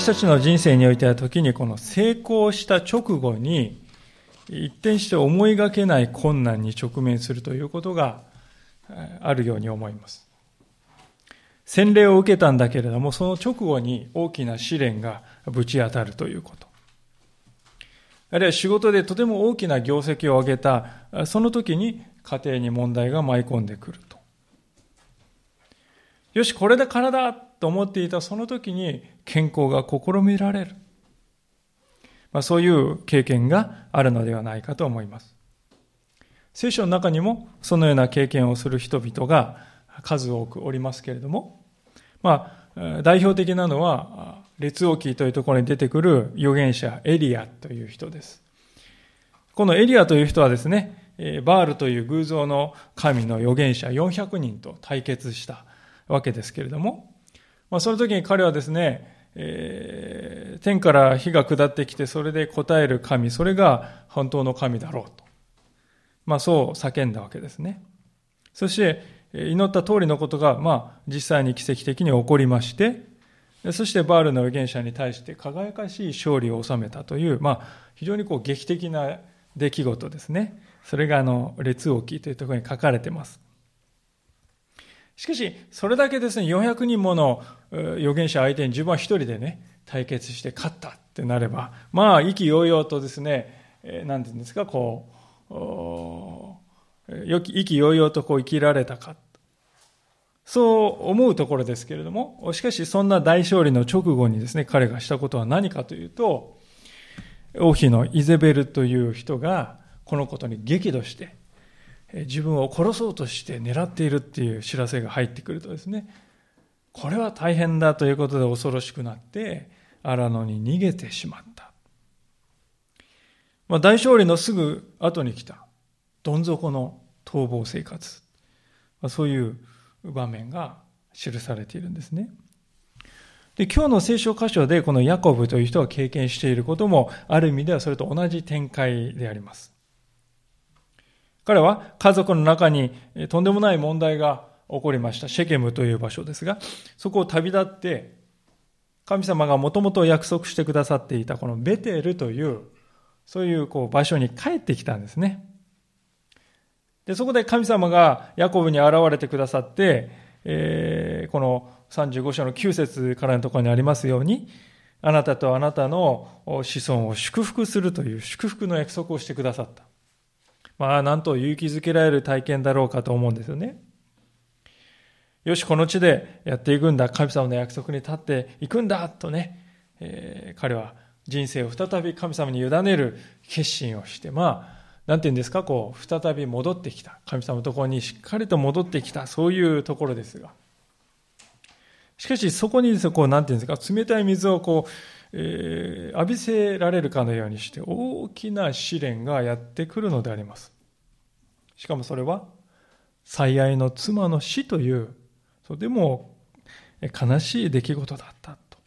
私たちの人生においては時にこの成功した直後に一転して思いがけない困難に直面するということがあるように思います。洗礼を受けたんだけれども、その直後に大きな試練がぶち当たるということ。あるいは仕事でとても大きな業績を上げた、その時に家庭に問題が舞い込んでくる。よし、これでからだと思っていたその時に健康が試みられる。まあ、そういう経験があるのではないかと思います。聖書の中にもそのような経験をする人々が数多くおりますけれども、まあ、代表的なのは、列王記というところに出てくる預言者エリアという人です。このエリアという人はですね、バールという偶像の神の預言者400人と対決したわけですけれども、まあ、その時に彼はですね、えー、天から火が下ってきて、それで答える神、それが本当の神だろうと。まあ、そう叫んだわけですね。そして、祈った通りのことが、まあ、実際に奇跡的に起こりまして、そしてバールの預言者に対して輝かしい勝利を収めたという、まあ、非常にこう劇的な出来事ですね。それがあの、列王記というところに書かれています。しかし、それだけですね、400人もの預言者相手に自分は一人でね、対決して勝ったってなれば、まあ、意気揚々とですね、えー、ていうんですか、こう、意気揚々とこう生きられたか。そう思うところですけれども、しかしそんな大勝利の直後にですね、彼がしたことは何かというと、王妃のイゼベルという人が、このことに激怒して、自分を殺そうとして狙っているっていう知らせが入ってくるとですね、これは大変だということで恐ろしくなって、荒野に逃げてしまった。まあ、大勝利のすぐ後に来た、どん底の逃亡生活。まあ、そういう場面が記されているんですね。で今日の聖書箇所でこのヤコブという人が経験していることもある意味ではそれと同じ展開であります。彼は家族の中にとんでもない問題が起こりました。シェケムという場所ですが、そこを旅立って、神様がもともと約束してくださっていたこのベテルという、そういうこう場所に帰ってきたんですね。で、そこで神様がヤコブに現れてくださって、えー、この35章の9節からのところにありますように、あなたとあなたの子孫を祝福するという祝福の約束をしてくださった。まあ、なんと勇気づけられる体験だろうかと思うんですよね。よし、この地でやっていくんだ。神様の約束に立っていくんだ。とね、えー、彼は人生を再び神様に委ねる決心をして、まあ、なんて言うんですか、こう、再び戻ってきた。神様のところにしっかりと戻ってきた。そういうところですが。しかし、そこにですね、こう、なんて言うんですか、冷たい水をこう、えー、浴びせられるかのようにして大きな試練がやってくるのであります。しかもそれは最愛の妻の死というとても悲しい出来事だったと。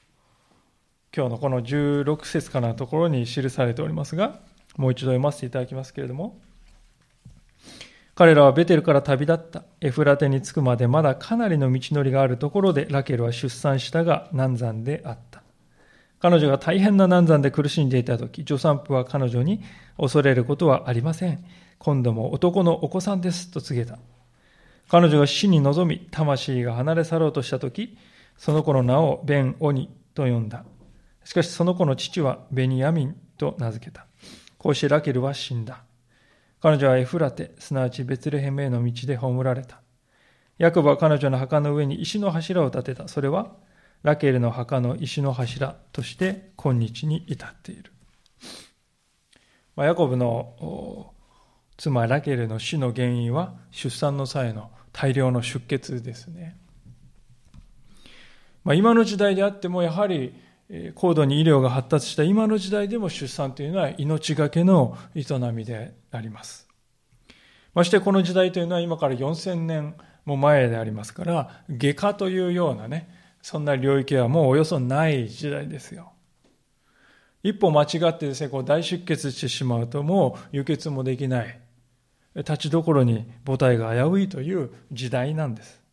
今日のこの16節からのところに記されておりますが、もう一度読ませていただきますけれども、彼らはベテルから旅立った。エフラテに着くまでまだかなりの道のりがあるところでラケルは出産したが難産であった。彼女が大変な難産で苦しんでいた時、助産婦は彼女に恐れることはありません。今度も男のお子さんですと告げた。彼女が死に臨み、魂が離れ去ろうとした時、その子の名をベン・オニと呼んだ。しかしその子の父はベニヤミンと名付けた。こうしてラケルは死んだ。彼女はエフラテ、すなわちベツレヘムへの道で葬られた。ヤコブは彼女の墓の上に石の柱を建てた。それはラケルの墓の石の柱として今日に至っている。ま、ヤコブの妻ラケルの死の原因は出産の際の大量の出血ですね。まあ、今の時代であってもやはり高度に医療が発達した今の時代でも出産というのは命がけの営みであります。ましてこの時代というのは今から4000年も前でありますから、外科というようなね、そんな領域はもうおよそない時代ですよ。一歩間違ってですね、こう大出血してしまうともう輸血もできない。立ちどころに母体が危ういという時代なんです。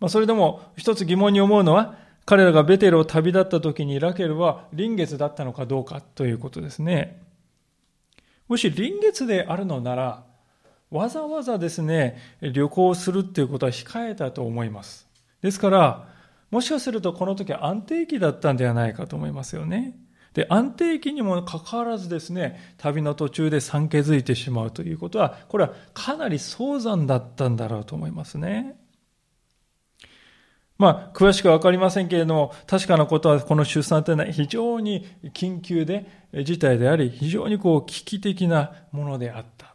まあ、それでも一つ疑問に思うのは、彼らがベテルを旅立った時にラケルは臨月だったのかどうかということですね。もし臨月であるのなら、わざわざですね、旅行するっていうことは控えたと思います。ですから、もしかするとこの時は安定期だったんではないかと思いますよね。で、安定期にもかかわらずですね、旅の途中で産気づいてしまうということは、これはかなり早産だったんだろうと思いますね。まあ、詳しくはわかりませんけれども、確かなことは、この出産というのは非常に緊急で、事態であり、非常にこう危機的なものであった。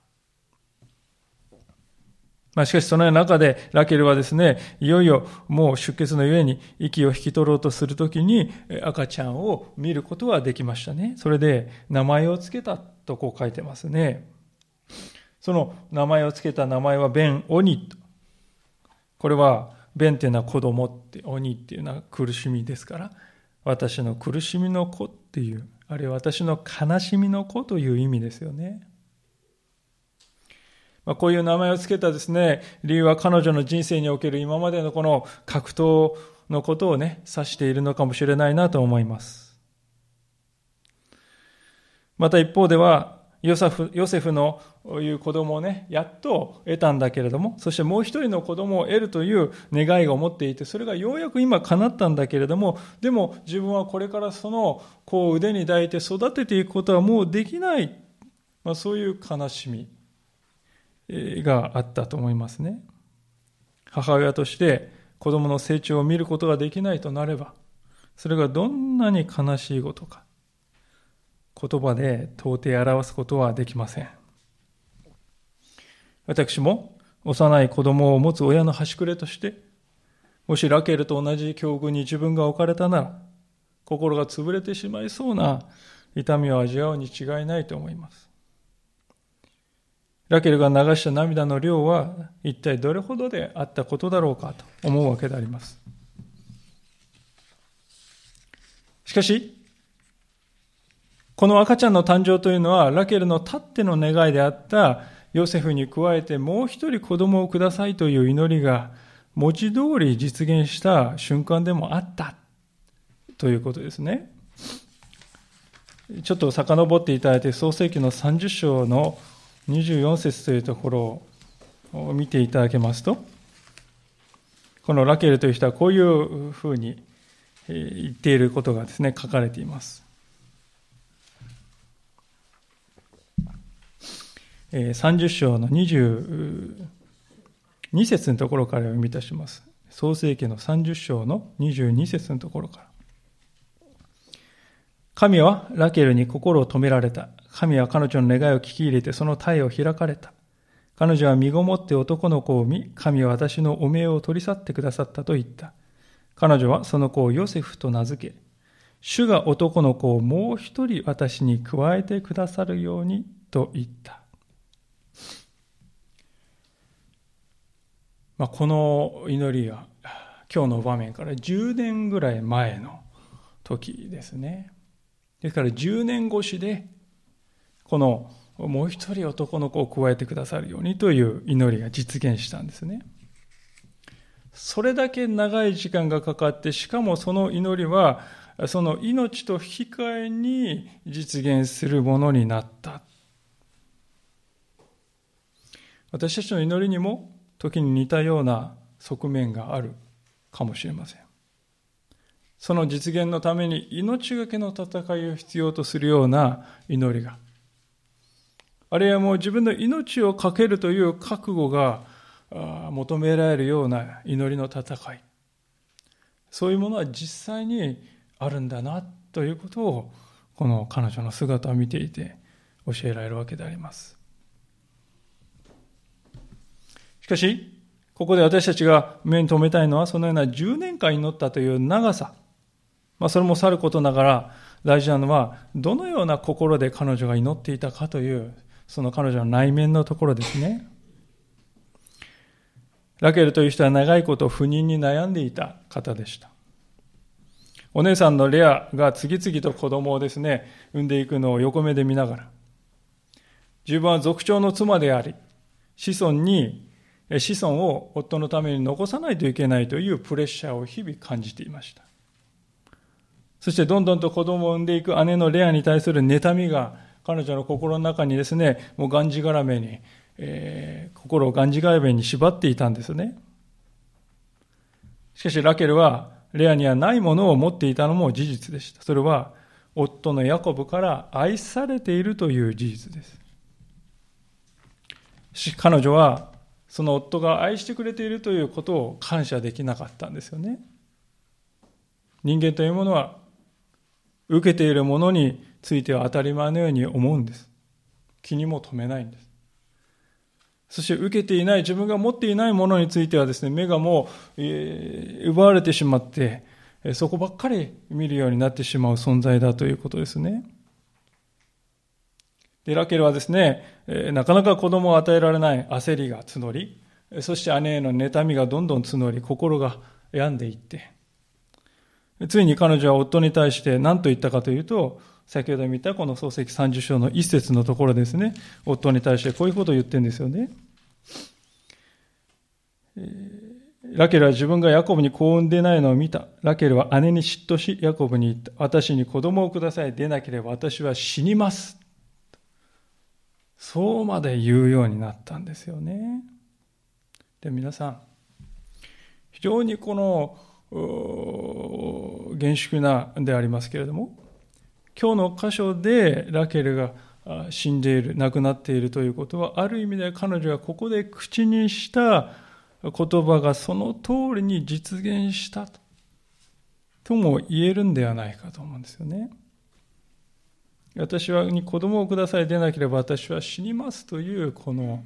まあ、しかしその中でラケルはですね、いよいよもう出血のゆえに息を引き取ろうとするときに赤ちゃんを見ることができましたね。それで名前を付けたとこう書いてますね。その名前を付けた名前はベン・オニと。これは、ベンっていうのは子供って、オニっていうのは苦しみですから、私の苦しみの子っていう、あるいは私の悲しみの子という意味ですよね。まあ、こういう名前を付けたですね、理由は彼女の人生における今までのこの格闘のことをね、指しているのかもしれないなと思います。また一方では、ヨセフヨセフのいう子供をね、やっと得たんだけれども、そしてもう一人の子供を得るという願いを持っていて、それがようやく今叶ったんだけれども、でも自分はこれからその子を腕に抱いて育てていくことはもうできない。まあ、そういう悲しみ。があったと思いますね。母親として子供の成長を見ることができないとなれば、それがどんなに悲しいことか、言葉で到底表すことはできません。私も幼い子供を持つ親の端くれとして、もしラケルと同じ境遇に自分が置かれたなら、心が潰れてしまいそうな痛みを味わうに違いないと思います。ラケルが流した涙の量は一体どれほどであったことだろうかと思うわけであります。しかし、この赤ちゃんの誕生というのはラケルのたっての願いであったヨセフに加えてもう一人子供をくださいという祈りが文字通り実現した瞬間でもあったということですね。ちょっと遡っていただいて創世記の30章の24節というところを見ていただけますと、このラケルという人はこういうふうに言っていることがですね、書かれています。30章の22節のところから読み出します。創世記の30章の22節のところから。神はラケルに心を止められた。神は彼女の願いを聞き入れてその体を開かれた。彼女は身ごもって男の子を見、神は私の汚名を取り去ってくださったと言った。彼女はその子をヨセフと名付け、主が男の子をもう一人私に加えてくださるようにと言った。まあ、この祈りは今日の場面から10年ぐらい前の時ですね。ですから10年越しでこのもう一人男の子を加えてくださるようにという祈りが実現したんですね。それだけ長い時間がかかって、しかもその祈りは、その命と引き換えに実現するものになった。私たちの祈りにも時に似たような側面があるかもしれません。その実現のために命がけの戦いを必要とするような祈りがあるいはもう自分の命を懸けるという覚悟が求められるような祈りの戦い。そういうものは実際にあるんだなということを、この彼女の姿を見ていて教えられるわけであります。しかし、ここで私たちが目に留めたいのは、そのような10年間祈ったという長さ。まあ、それもさることながら、大事なのは、どのような心で彼女が祈っていたかというその彼女の内面のところですね。ラケルという人は長いこと不妊に悩んでいた方でした。お姉さんのレアが次々と子供をですね、産んでいくのを横目で見ながら、自分は族長の妻であり、子孫に、子孫を夫のために残さないといけないというプレッシャーを日々感じていました。そしてどんどんと子供を産んでいく姉のレアに対する妬みが彼女の心の中にですね、もうがんじがらめに、えー、心をがんじがらめに縛っていたんですね。しかしラケルはレアにはないものを持っていたのも事実でした。それは夫のヤコブから愛されているという事実です。し彼女はその夫が愛してくれているということを感謝できなかったんですよね。人間というものは受けているものについては当たり前のように思うんです。気にも留めないんです。そして受けていない、自分が持っていないものについてはですね、目がもう、えー、奪われてしまって、そこばっかり見るようになってしまう存在だということですね。でラケルはですね、なかなか子供を与えられない焦りが募り、そして姉への妬みがどんどん募り、心が病んでいって、ついに彼女は夫に対して何と言ったかというと、先ほど見たこの漱石30章の一節のところですね、夫に対してこういうことを言ってるんですよね。ラケルは自分がヤコブに幸運でないのを見た。ラケルは姉に嫉妬し、ヤコブに言った。私に子供をください。でなければ私は死にます。そうまで言うようになったんですよね。で、皆さん、非常にこの、厳粛なでありますけれども、今日の箇所でラケルが死んでいる、亡くなっているということは、ある意味で彼女がここで口にした言葉がその通りに実現したとも言えるんではないかと思うんですよね。私はに子供をくださいでなければ私は死にますというこの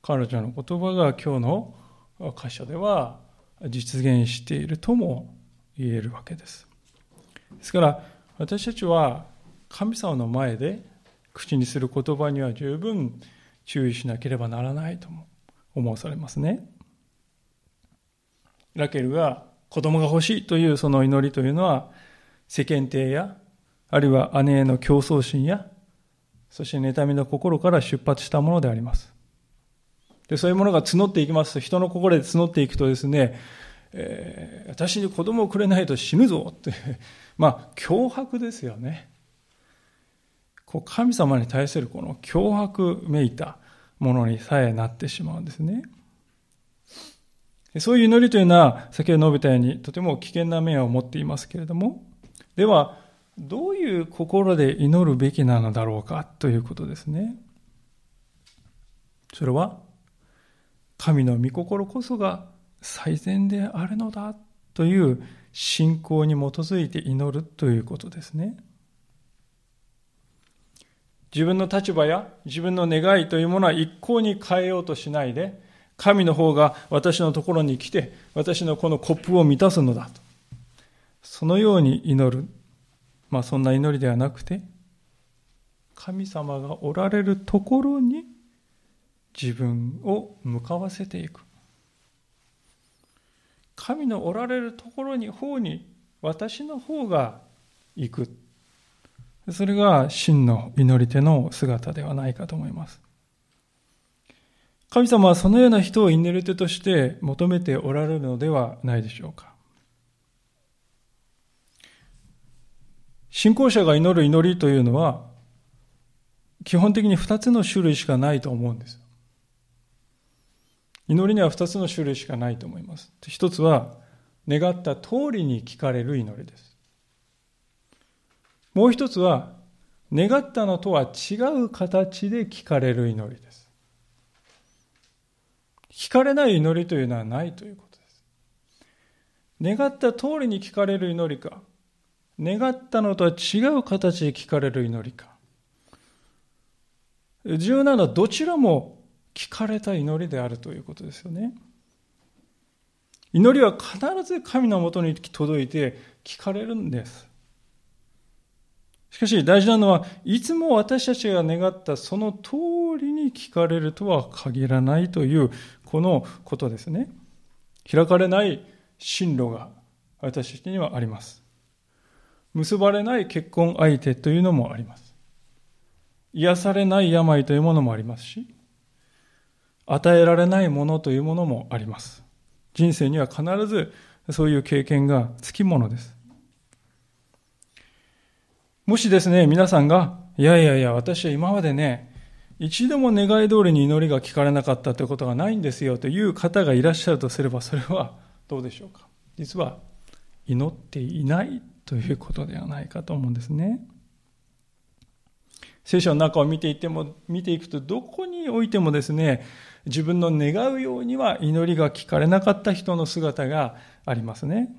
彼女の言葉が今日の箇所では実現しているとも言えるわけです。ですから私たちは神様の前で口にする言葉には十分注意しなければならないとも思わされますね。ラケルが子供が欲しいというその祈りというのは世間体やあるいは姉への競争心やそして妬みの心から出発したものであります。で、そういうものが募っていきますと、人の心で募っていくとですね、えー、私に子供をくれないと死ぬぞって、まあ、脅迫ですよね。こう神様に対するこの脅迫めいたものにさえなってしまうんですね。そういう祈りというのは、先ほど述べたように、とても危険な面を持っていますけれども、では、どういう心で祈るべきなのだろうかということですね。それは、神の御心こそが最善であるのだという信仰に基づいて祈るということですね。自分の立場や自分の願いというものは一向に変えようとしないで、神の方が私のところに来て、私のこのコップを満たすのだと。そのように祈る。まあそんな祈りではなくて、神様がおられるところに自分を向かわせていく。神のおられるところに方に私の方が行く。それが真の祈り手の姿ではないかと思います。神様はそのような人を祈り手として求めておられるのではないでしょうか。信仰者が祈る祈りというのは、基本的に二つの種類しかないと思うんです。祈りには二つの種類しかないと思います。一つは、願った通りに聞かれる祈りです。もう一つは、願ったのとは違う形で聞かれる祈りです。聞かれない祈りというのはないということです。願った通りに聞かれる祈りか、願ったのとは違う形で聞かれる祈りか。重要なのはどちらも聞かれた祈りであるということですよね。祈りは必ず神のもとに届いて聞かれるんです。しかし大事なのは、いつも私たちが願ったその通りに聞かれるとは限らないという、このことですね。開かれない進路が私たちにはあります。結ばれない結婚相手というのもあります。癒されない病というものもありますし、与えられないものというものもあります。人生には必ずそういう経験がつきものです。もしですね、皆さんが、いやいやいや、私は今までね、一度も願い通りに祈りが聞かれなかったということがないんですよという方がいらっしゃるとすれば、それはどうでしょうか。実は、祈っていないということではないかと思うんですね。聖書の中を見ていても、見ていくと、どこにおいてもですね、自分の願うようには祈りが聞かれなかった人の姿がありますね。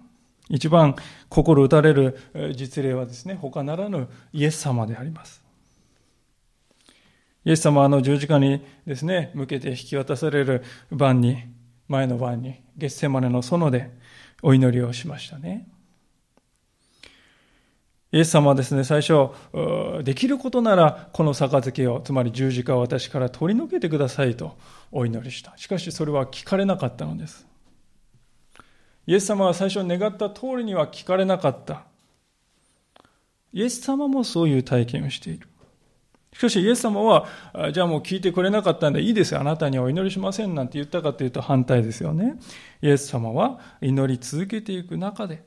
一番心打たれる実例はですね、他ならぬイエス様であります。イエス様はあの十字架にですね、向けて引き渡される晩に、前の晩に、月世までの園でお祈りをしましたね。イエス様はですね、最初、できることならこの杯を、つまり十字架を私から取り除けてくださいとお祈りした。しかしそれは聞かれなかったのです。イエス様は最初願った通りには聞かれなかった。イエス様もそういう体験をしている。しかしイエス様は、じゃあもう聞いてくれなかったんでいいですよ。あなたにはお祈りしませんなんて言ったかというと反対ですよね。イエス様は祈り続けていく中で、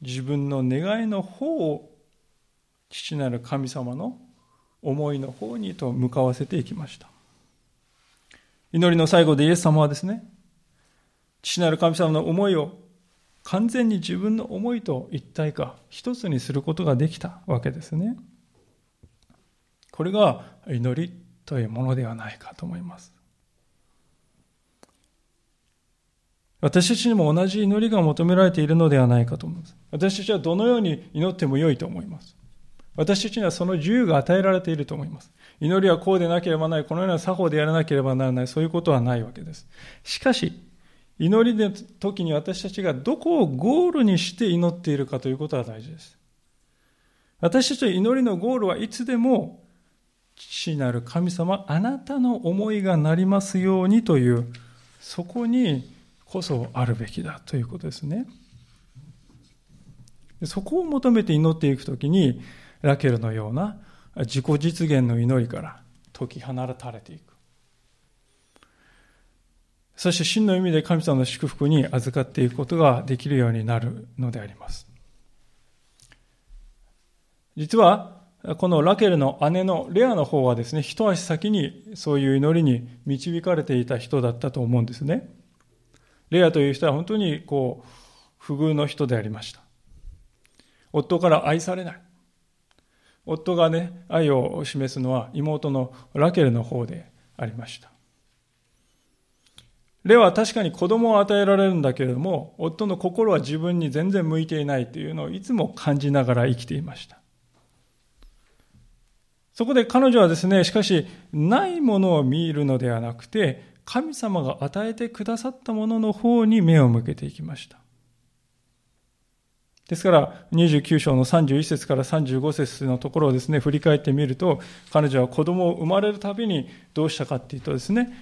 自分の願いの方を父なる神様の思いの方にと向かわせていきました。祈りの最後でイエス様はですね、父なる神様の思いを完全に自分の思いと一体化、一つにすることができたわけですね。これが祈りというものではないかと思います。私たちにも同じ祈りが求められているのではないかと思います。私たちはどのように祈っても良いと思います。私たちにはその自由が与えられていると思います。祈りはこうでなければならない、このような作法でやらなければならない、そういうことはないわけです。しかし、祈りの時に私たちがどこをゴールにして祈っているかということは大事です。私たちの祈りのゴールはいつでも、父なる神様、あなたの思いがなりますようにという、そこにこそあるべきだということですね。そこを求めて祈っていくときに、ラケルのような自己実現の祈りから解き放たれていく。そして真の意味で神様の祝福に預かっていくことができるようになるのであります。実は、このラケルの姉のレアの方はですね、一足先にそういう祈りに導かれていた人だったと思うんですね。レアという人は本当にこう、不遇の人でありました。夫から愛されない。夫がね、愛を示すのは妹のラケルの方でありました。レは確かに子供を与えられるんだけれども、夫の心は自分に全然向いていないというのをいつも感じながら生きていました。そこで彼女はですね、しかし、ないものを見るのではなくて、神様が与えてくださったものの方に目を向けていきました。ですから、29章の31節から35節のところをですね、振り返ってみると、彼女は子供を生まれるたびにどうしたかっていうとですね、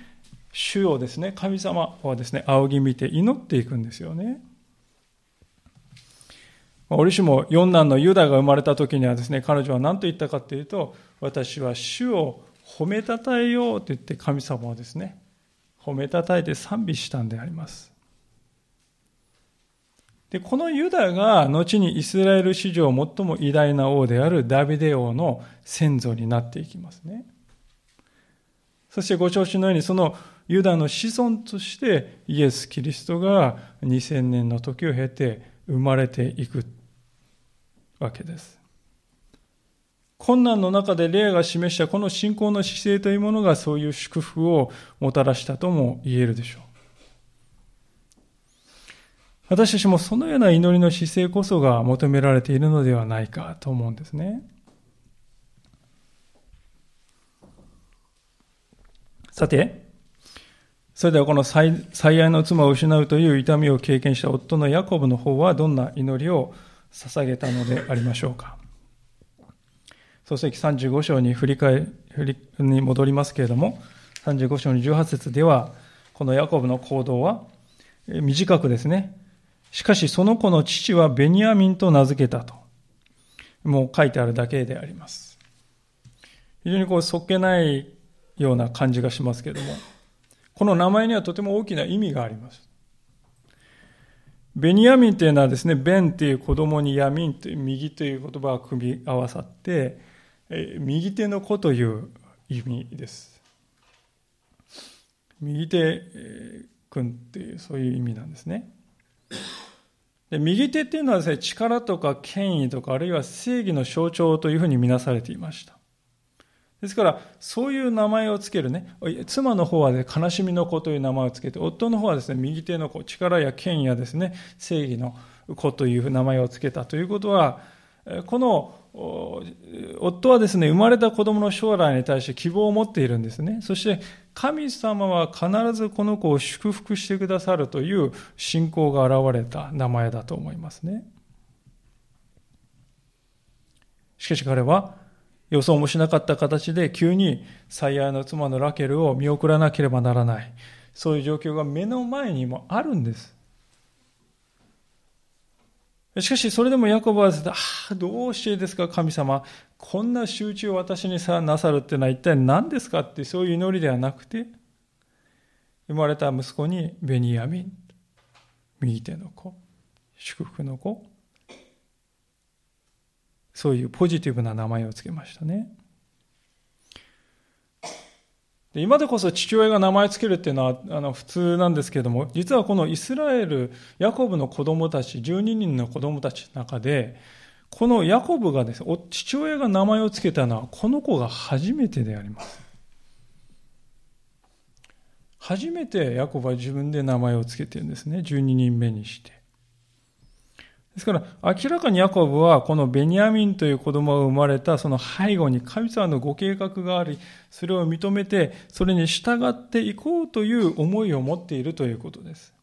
主をですね、神様はですね、仰ぎ見て祈っていくんですよね。折しも四男のユダが生まれた時にはですね、彼女は何と言ったかというと、私は主を褒めたたえようと言って神様をですね、褒めたたえて賛美したんであります。で、このユダが後にイスラエル史上最も偉大な王であるダビデ王の先祖になっていきますね。そしてご承知のようにそのユダの子孫としてイエス・キリストが2000年の時を経て生まれていくわけです。困難の中で霊が示したこの信仰の姿勢というものがそういう祝福をもたらしたとも言えるでしょう。私たちもそのような祈りの姿勢こそが求められているのではないかと思うんですね。さて、それではこの最愛の妻を失うという痛みを経験した夫のヤコブの方はどんな祈りを捧げたのでありましょうか。創世記35章に振り返りに戻りますけれども、35章の18節では、このヤコブの行動は短くですね、しかしその子の父はベニヤミンと名付けたと。もう書いてあるだけであります。非常にこう、そっけないような感じがしますけれども、この名前にはとても大きな意味があります。ベニヤミンというのはですね、ベンという子供にヤミンという右という言葉が組み合わさって、右手の子という意味です。右手君っていうそういう意味なんですね。で右手っていうのはですね、力とか権威とか、あるいは正義の象徴というふうに見なされていました。ですから、そういう名前をつけるね、妻の方は、ね、悲しみの子という名前をつけて、夫の方はですね、右手の子、力や権威やですね、正義の子という名前をつけたということは、この夫はですね、生まれた子供の将来に対して希望を持っているんですね。そして、神様は必ずこの子を祝福してくださるという信仰が現れた名前だと思いますね。しかし彼は予想もしなかった形で急に最愛の妻のラケルを見送らなければならない。そういう状況が目の前にもあるんです。しかし、それでもヤコブは、ああ、どうしてですか、神様。こんな集中を私にさなさるってのは一体何ですかってそういう祈りではなくて、生まれた息子にベニヤミン、右手の子、祝福の子、そういうポジティブな名前を付けましたね。で今でこそ父親が名前を付けるっていうのはあの普通なんですけれども、実はこのイスラエル、ヤコブの子供たち、12人の子供たちの中で、このヤコブがですね、父親が名前を付けたのは、この子が初めてであります。初めてヤコブは自分で名前を付けてるんですね。12人目にして。ですから、明らかにヤコブは、このベニヤミンという子供が生まれたその背後に神様のご計画があり、それを認めて、それに従っていこうという思いを持っているということです。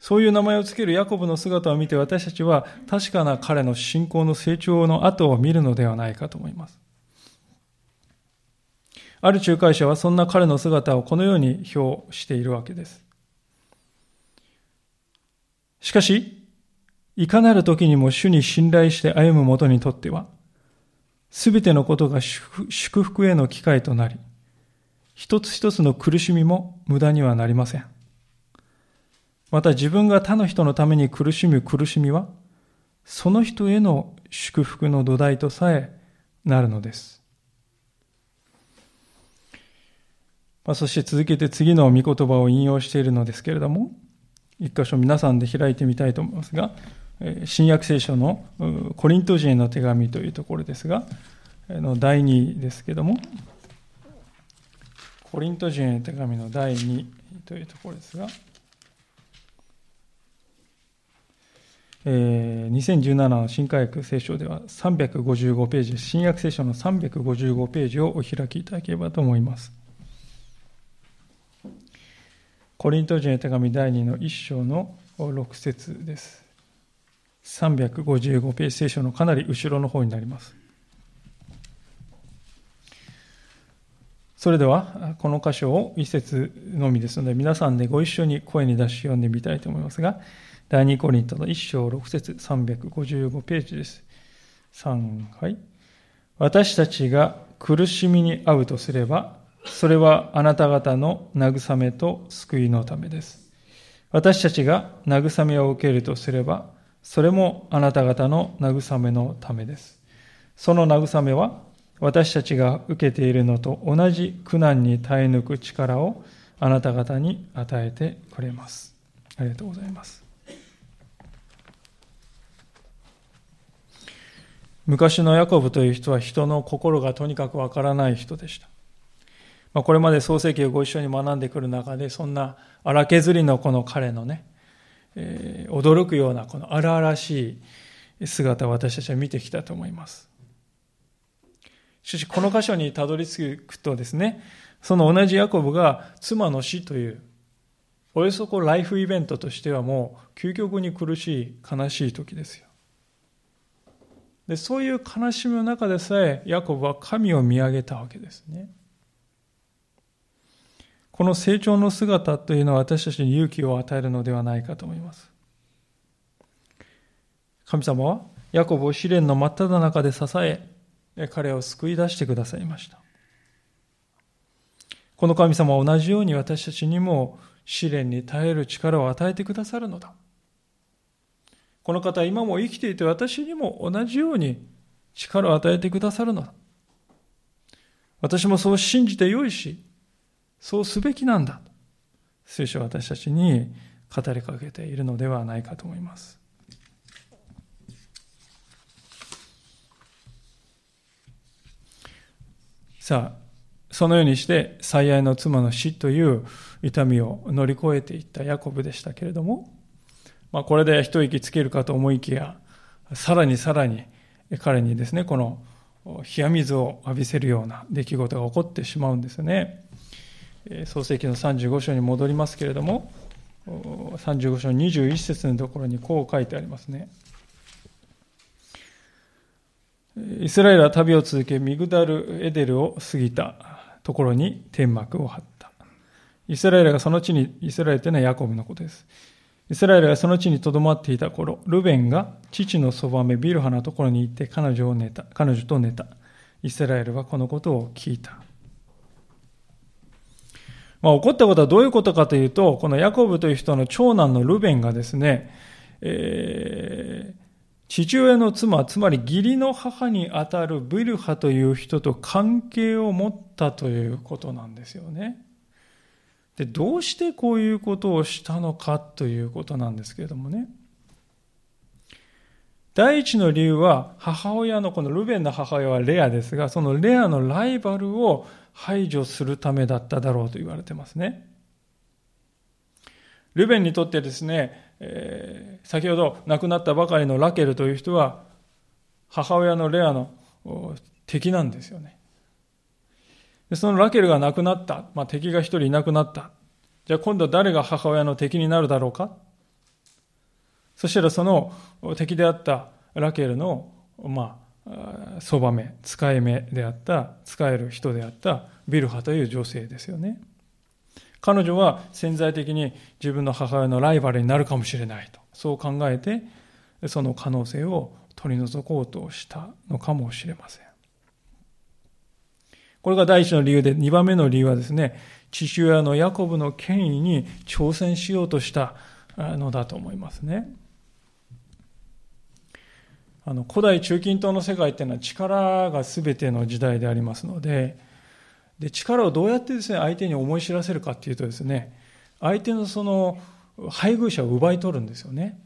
そういう名前を付けるヤコブの姿を見て私たちは確かな彼の信仰の成長の後を見るのではないかと思います。ある仲介者はそんな彼の姿をこのように表しているわけです。しかし、いかなる時にも主に信頼して歩む者にとっては、すべてのことが祝福への機会となり、一つ一つの苦しみも無駄にはなりません。また自分が他の人のために苦しむ苦しみは、その人への祝福の土台とさえなるのです。まあ、そして続けて次の御言葉を引用しているのですけれども、一箇所皆さんで開いてみたいと思いますが、新約聖書のコリント人への手紙というところですが、の第2ですけども、コリント人への手紙の第2というところですが、えー、2017の新科学聖書では355ページ、新約聖書の355ページをお開きいただければと思います。コリント人へ手紙第2の1章の6節です。355ページ聖書のかなり後ろの方になります。それでは、この箇所を一節のみですので、皆さんでご一緒に声に出し読んでみたいと思いますが、第2コリントの1章6節355ページです。3、はい。私たちが苦しみに遭うとすれば、それはあなた方の慰めと救いのためです。私たちが慰めを受けるとすれば、それもあなた方の慰めのためです。その慰めは、私たちが受けているのと同じ苦難に耐え抜く力をあなた方に与えてくれます。ありがとうございます。昔のヤコブという人は人の心がとにかくわからない人でした。まあ、これまで創世記をご一緒に学んでくる中で、そんな荒削りのこの彼のね、えー、驚くようなこの荒々しい姿を私たちは見てきたと思います。しかし、この箇所にたどり着くとですね、その同じヤコブが妻の死という、およそこうライフイベントとしてはもう究極に苦しい、悲しい時ですよ。でそういう悲しみの中でさえ、ヤコブは神を見上げたわけですね。この成長の姿というのは私たちに勇気を与えるのではないかと思います。神様はヤコブを試練の真っ只中で支え、彼を救い出してくださいました。この神様は同じように私たちにも試練に耐える力を与えてくださるのだ。この方は今も生きていて私にも同じように力を与えてくださるのだ。私もそう信じてよいし、そうすべきなんだ。聖書は私たちに語りかけているのではないかと思います。さあ、そのようにして最愛の妻の死という痛みを乗り越えていったヤコブでしたけれども、まあ、これで一息つけるかと思いきや、さらにさらに彼にですね、この冷や水を浴びせるような出来事が起こってしまうんですね。創世記の35章に戻りますけれども、35章21節のところにこう書いてありますね。イスラエルは旅を続け、ミグダル・エデルを過ぎたところに天幕を張った。イスラエルがその地に、イスラエルというのはヤコブのことです。イスラエルがその地に留まっていた頃、ルベンが父のそばめビルハのところに行って彼女を寝た、彼女と寝た。イスラエルはこのことを聞いた。まあ、起こったことはどういうことかというと、このヤコブという人の長男のルベンがですね、えー、父親の妻、つまり義理の母にあたるビルハという人と関係を持ったということなんですよね。で、どうしてこういうことをしたのかということなんですけれどもね。第一の理由は、母親の、このルベンの母親はレアですが、そのレアのライバルを排除するためだっただろうと言われてますね。ルベンにとってですね、えー、先ほど亡くなったばかりのラケルという人は、母親のレアの敵なんですよね。でそのラケルが亡くなった。まあ、敵が一人いなくなった。じゃあ今度誰が母親の敵になるだろうか？そしたらその敵であったラケルの、まあ、そばめ、使い目であった、使える人であったビルハという女性ですよね。彼女は潜在的に自分の母親のライバルになるかもしれないと、そう考えて、その可能性を取り除こうとしたのかもしれません。これが第一の理由で、二番目の理由はですね、父親のヤコブの権威に挑戦しようとしたのだと思いますね。あの古代中近東の世界っていうのは力が全ての時代でありますので、で力をどうやってですね相手に思い知らせるかっていうとですね相手のその配偶者を奪い取るんですよね。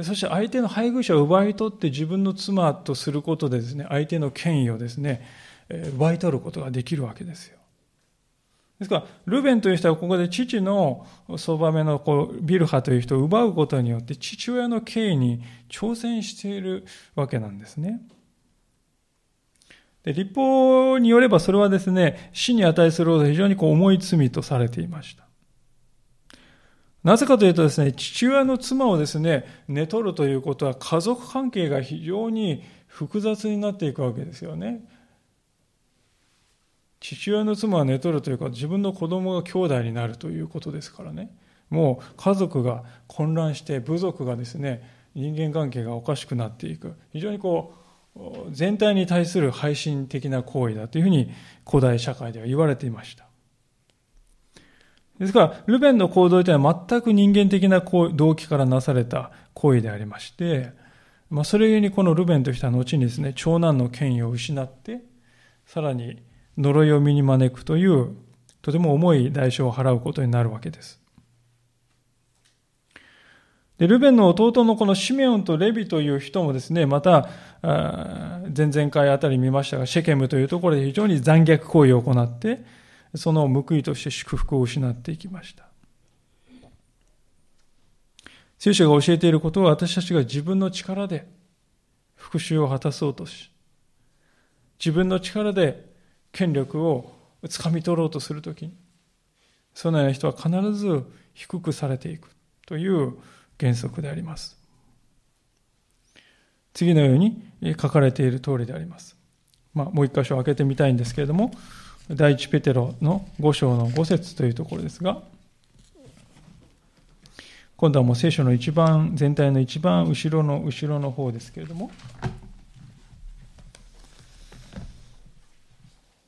そして相手の配偶者を奪い取って自分の妻とすることでですね相手の権威をですね奪い取ることができるわけですよ。ですからルベンという人はここで父のそばめのこうビルハという人を奪うことによって父親の権威に挑戦しているわけなんですねで立法によればそれはですね、死に値するほど非常にこう重い罪とされていました。なぜかというとですね、父親の妻をですね、寝取るということは家族関係が非常に複雑になっていくわけですよね。父親の妻は寝取るというか、自分の子供が兄弟になるということですからね。もう家族が混乱して、部族がですね、人間関係がおかしくなっていく。非常にこう、全体に対する配信的な行為だというふうに古代社会では言われていました。ですから、ルベンの行動というのは全く人間的な動機からなされた行為でありまして、まあ、それゆえにこのルベンとしては後にですね、長男の権威を失って、さらに呪いを身に招くという、とても重い代償を払うことになるわけです。で、ルベンの弟のこのシメオンとレビという人もですね、また、前々回あたり見ましたが、シェケムというところで非常に残虐行為を行って、その報いとして祝福を失っていきました。聖書が教えていることは私たちが自分の力で復讐を果たそうとし、自分の力で権力を掴み取ろうとするときに、そのような人は必ず低くされていくという原則であります。次のように書かれている通りであります。まあ、もう一箇所開けてみたいんですけれども、第一ペテロの5章の5節というところですが、今度はもう聖書の一番、全体の一番後ろの後ろの方ですけれども、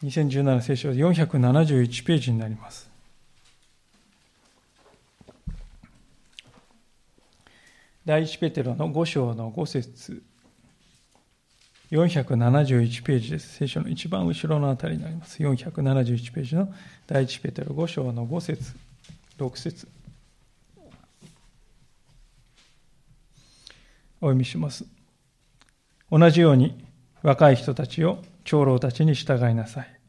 2017聖書471ページになります。第一ペテロの5章の5節471ページです。聖書の一番後ろのあたりになります。471ページの第一ペテロ5章の5節6節お読みします。同じように若い人たちを長老たちに従いなさい。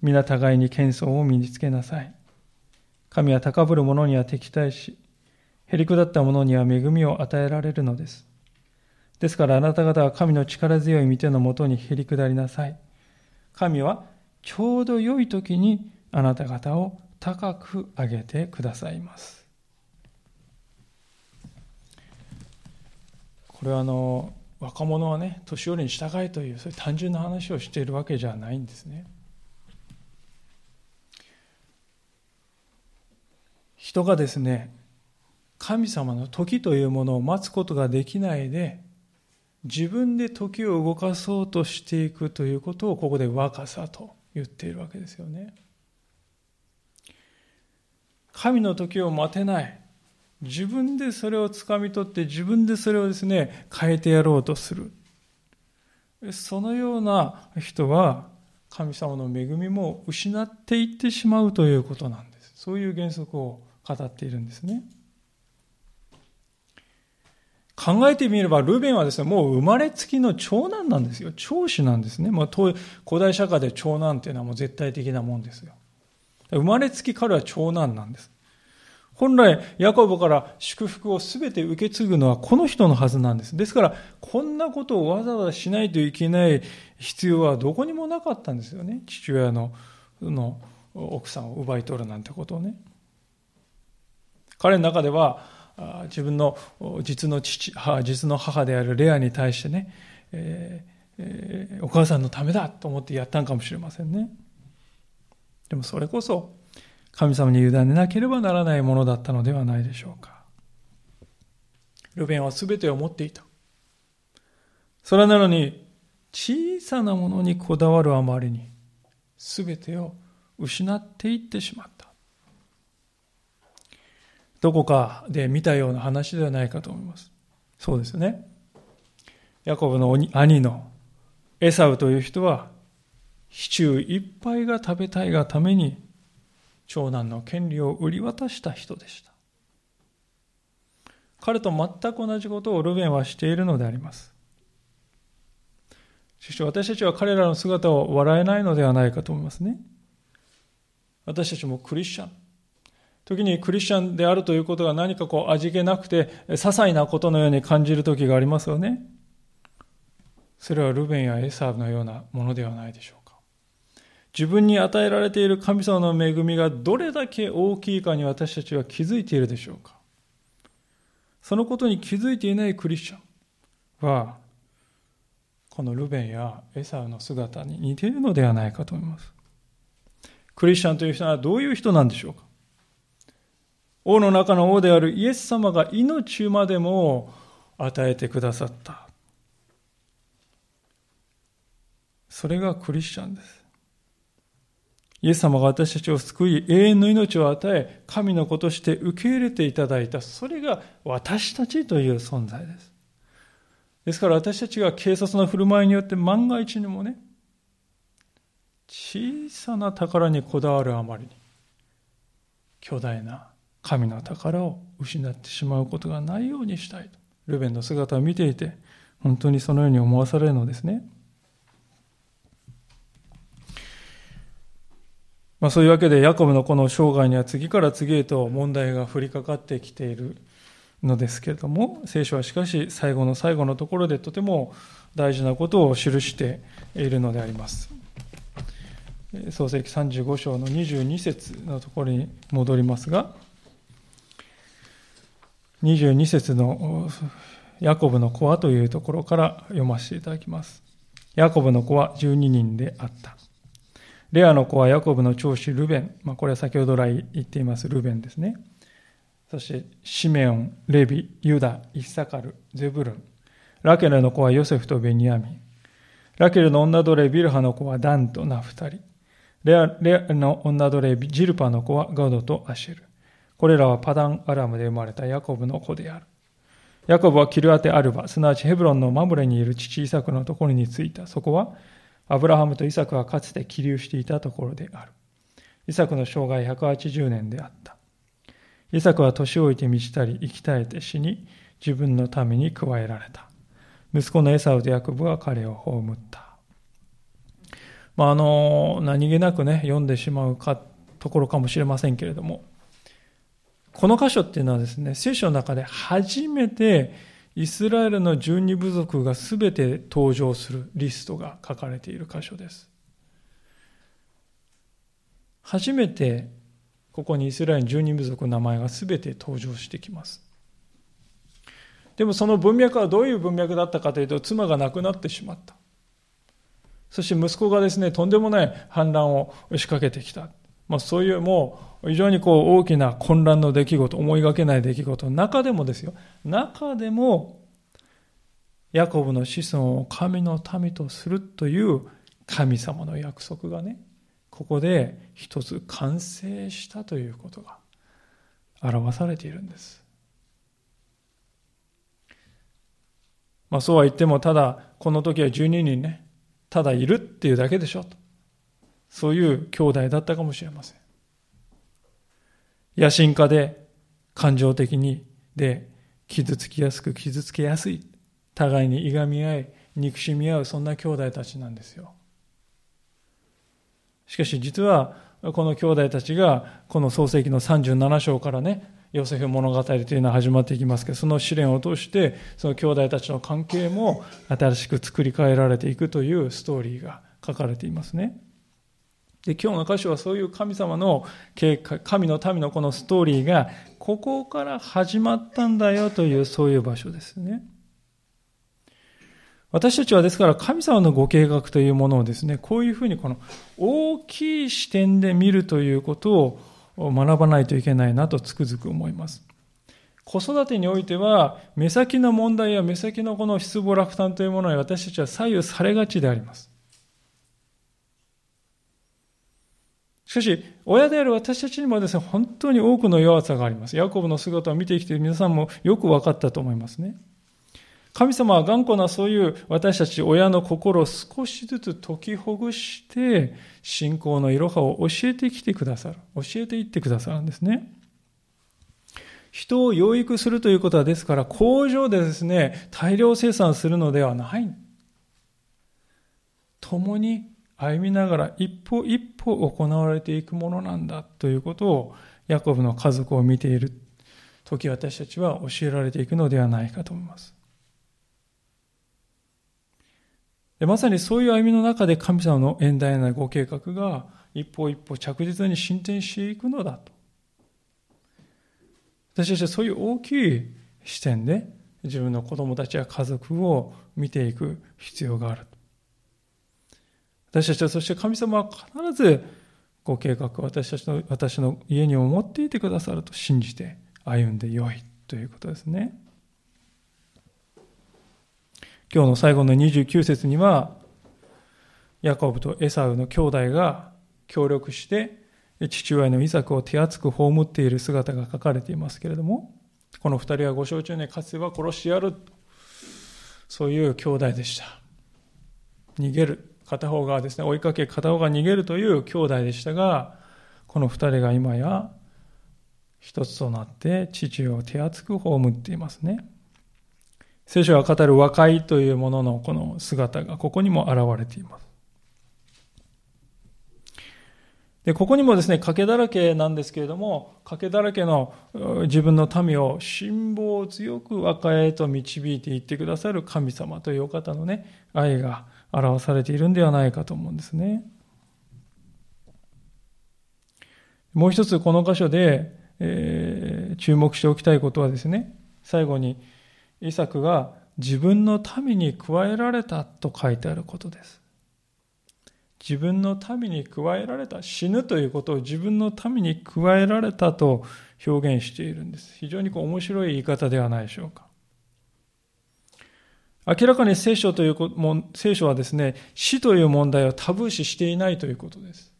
皆互いに謙遜を身につけなさい。神は高ぶる者には敵対し、へりくだった者には恵みを与えられるのです。ですからあなた方は神の力強い御手のもとにへりくだりなさい。神はちょうど良い時にあなた方を高く上げてくださいます。これはあの若者はね年寄りに従いというそういう単純な話をしているわけじゃないんですね。人がですね神様の時というものを待つことができないで自分で時を動かそうとしていくということをここで若さと言っているわけですよね。神の時を待てない。自分でそれを掴み取って自分でそれをですね、変えてやろうとする。そのような人は神様の恵みも失っていってしまうということなんです。そういう原則を語っているんですね。考えてみれば、ルーベンはですね、もう生まれつきの長男なんですよ。長子なんですね。まあ、古代社会で長男っていうのはもう絶対的なもんですよ。生まれつき彼は長男なんです。本来、ヤコブから祝福を全て受け継ぐのはこの人のはずなんです。ですから、こんなことをわざわざしないといけない必要はどこにもなかったんですよね。父親のの奥さんを奪い取るなんてことをね。彼の中では、自分の実の父、実の母であるレアに対してね、えーえー、お母さんのためだと思ってやったんかもしれませんね。でもそれこそ神様に委ねなければならないものだったのではないでしょうか。ルベンは全てを持っていた。それなのに小さなものにこだわるあまりに全てを失っていってしまった。どこかで見たような話ではないかと思います。そうですね。ヤコブの兄のエサウという人は、シチューいっぱいが食べたいがために、長男の権利を売り渡した人でした。彼と全く同じことをルベンはしているのであります。しかし私たちは彼らの姿を笑えないのではないかと思いますね。私たちもクリスチャン。時にクリスチャンであるということが何かこう味気なくて、些細なことのように感じる時がありますよね。それはルベンやエサーのようなものではないでしょう。自分に与えられている神様の恵みがどれだけ大きいかに私たちは気づいているでしょうか？そのことに気づいていないクリスチャンは、このルベンやエサウの姿に似ているのではないかと思います。クリスチャンという人はどういう人なんでしょうか？王の中の王であるイエス様が命までも与えてくださった。それがクリスチャンです。イエス様が私たちを救い、永遠の命を与え、神の子として受け入れていただいた。それが私たちという存在です。ですから私たちが警察の振る舞いによって万が一にもね、小さな宝にこだわるあまりに、巨大な神の宝を失ってしまうことがないようにしたいと。ルベンの姿を見ていて、本当にそのように思わされるのですね。まあ、そういうわけで、ヤコブのこの生涯には次から次へと問題が降りかかってきているのですけれども、聖書はしかし最後の最後のところでとても大事なことを記しているのであります。創世記35章の22節のところに戻りますが、22節のヤコブの子はというところから読ませていただきます。ヤコブの子は12人であった。レアの子はヤコブの長子ルベン。まあ、これは先ほど来言っていますルベンですね。そしてシメオン、レビ、ユダ、イッサカル、ゼブルン。ラケルの子はヨセフとベニヤミン。ラケルの女奴隷ビルハの子はダンとナフタリ。レアレアの女奴隷ジルパの子はガドとアシェル。これらはパダンアラムで生まれたヤコブの子である。ヤコブはキルアテアルバ、すなわちヘブロンのマムレにいる父イサクのところに着いた。そこは、アブラハムとイサクはかつて起立していたところである。イサクの生涯180年であった。イサクは年老いて満ちたり、生き絶えて死に、自分のために加えられた。息子のエサウとヤコブは彼を葬った。まあ、あの、何気なくね、読んでしまうか、ところかもしれませんけれども、この箇所っていうのはですね、聖書の中で初めてイスラエルの十二部族が全て登場するリストが書かれている箇所です。初めてここにイスラエルの十二部族の名前が全て登場してきます。でもその文脈はどういう文脈だったかというと、妻が亡くなってしまった。そして息子がですね、とんでもない反乱を仕掛けてきた。まあ、そういうもう非常にこう大きな混乱の出来事、思いがけない出来事の中でもですよ、中でも、ヤコブの子孫を神の民とするという神様の約束がね、ここで一つ完成したということが表されているんです。まあそうは言っても、ただこの時は12人ね、ただいるっていうだけでしょと。そういう兄弟だったかもしれません。野心家で感情的にで傷つきやすく傷つけやすい互いにいがみ合い憎しみ合うそんな兄弟たちなんですよしかし実はこの兄弟たちがこの創世紀の37章からねヨセフ物語というのは始まっていきますけどその試練を通してその兄弟たちの関係も新しく作り変えられていくというストーリーが書かれていますねで今日の箇所はそういう神様の神の民のこのストーリーがここから始まったんだよというそういう場所ですね。私たちはですから神様のご計画というものをですね、こういうふうにこの大きい視点で見るということを学ばないといけないなとつくづく思います。子育てにおいては、目先の問題や目先のこの失望落胆というものに私たちは左右されがちであります。しかし、親である私たちにもですね、本当に多くの弱さがあります。ヤコブの姿を見てきて皆さんもよく分かったと思いますね。神様は頑固なそういう私たち親の心を少しずつ解きほぐして、信仰のいろはを教えてきてくださる。教えていってくださるんですね。人を養育するということはですから、工場でですね、大量生産するのではない。共に歩みながら一歩一歩行われていくものなんだということをヤコブの家族を見ている時私たちは教えられていくのではないかと思います。でまさにそういう歩みの中で神様の遠大なご計画が一歩一歩着実に進展していくのだと。私たちはそういう大きい視点で自分の子供たちや家族を見ていく必要がある。私たちはそして神様は必ずご計画を私たちの私の家にも持っていてくださると信じて歩んでよいということですね。今日の最後の29節にはヤコブとエサウの兄弟が協力して父親のイサクを手厚く葬っている姿が書かれていますけれどもこの二人はご承知にかつては殺しやるそういう兄弟でした。逃げる。片方がですね、追いかけ、片方が逃げるという兄弟でしたが、この二人が今や一つとなって父を手厚く葬っていますね。聖書が語る和解というもののこの姿がここにも現れています。で、ここにもですね、賭けだらけなんですけれども、賭けだらけの自分の民を辛抱強く和解へと導いていってくださる神様というお方のね、愛が表されているんではないかと思うんですね。もう一つこの箇所で、えー、注目しておきたいことはですね、最後にイサクが自分の民に加えられたと書いてあることです。自分の民に加えられた、死ぬということを自分の民に加えられたと表現しているんです。非常にこう面白い言い方ではないでしょうか。明らかに聖書というも聖書はですね、死という問題をタブー視していないということです。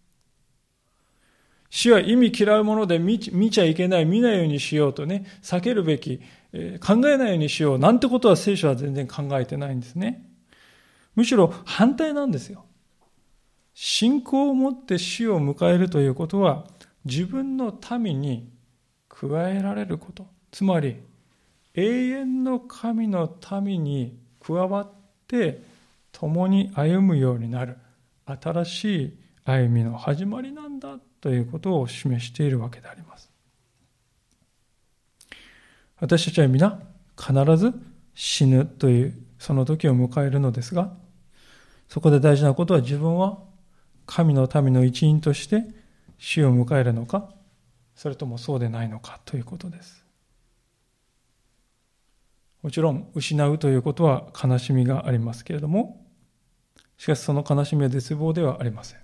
死は意味嫌うもので見ちゃいけない、見ないようにしようとね、避けるべき、え考えないようにしようなんてことは聖書は全然考えてないんですね。むしろ反対なんですよ。信仰を持って死を迎えるということは、自分の民に加えられること。つまり、永遠の神の民に加わって共に歩むようになる新しい歩みの始まりなんだということを示しているわけであります。私たちは皆必ず死ぬというその時を迎えるのですが、そこで大事なことは自分は神の民の一員として死を迎えるのか、それともそうでないのかということです。もちろん失うということは悲しみがありますけれども、しかしその悲しみは絶望ではありません。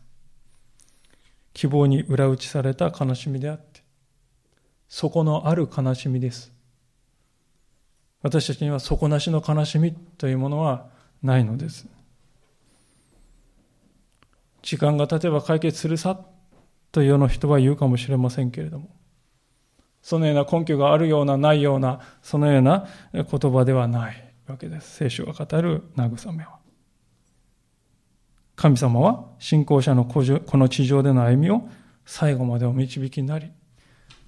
希望に裏打ちされた悲しみであって、底のある悲しみです。私たちには底なしの悲しみというものはないのです。時間が経てば解決するさというような人は言うかもしれませんけれども、そのような根拠があるようなないような、そのような言葉ではないわけです。聖書が語る慰めは。神様は信仰者のこの地上での歩みを最後までお導きになり、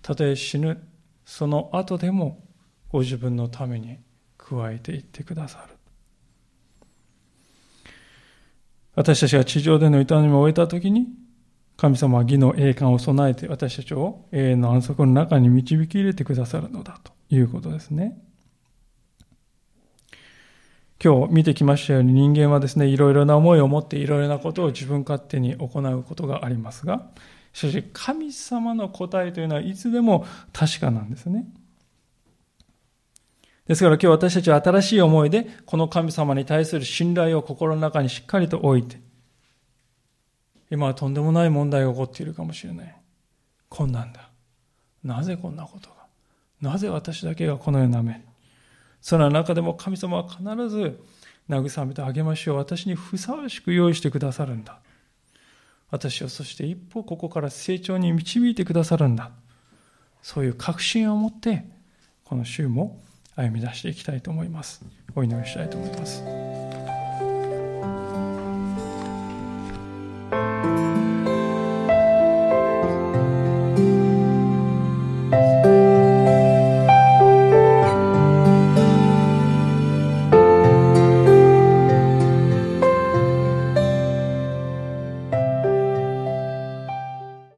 たとえ死ぬ、その後でもご自分のために加えていってくださる。私たちが地上での営みを終えたときに、神様は義の栄冠を備えて私たちを永遠の安息の中に導き入れてくださるのだということですね。今日見てきましたように人間はですね、いろいろな思いを持っていろいろなことを自分勝手に行うことがありますが、しかし神様の答えというのはいつでも確かなんですね。ですから今日私たちは新しい思いでこの神様に対する信頼を心の中にしっかりと置いて、今はとんでもない問題が起こっているかもしれない。困難だ。なぜこんなことが？なぜ私だけがこのような目その中でも神様は必ず慰めてあげましょう。私にふさわしく用意してくださるんだ。私をそして一歩ここから成長に導いてくださるんだ。そういう確信を持って、この週も歩み出していきたいと思います。お祈りしたいと思います。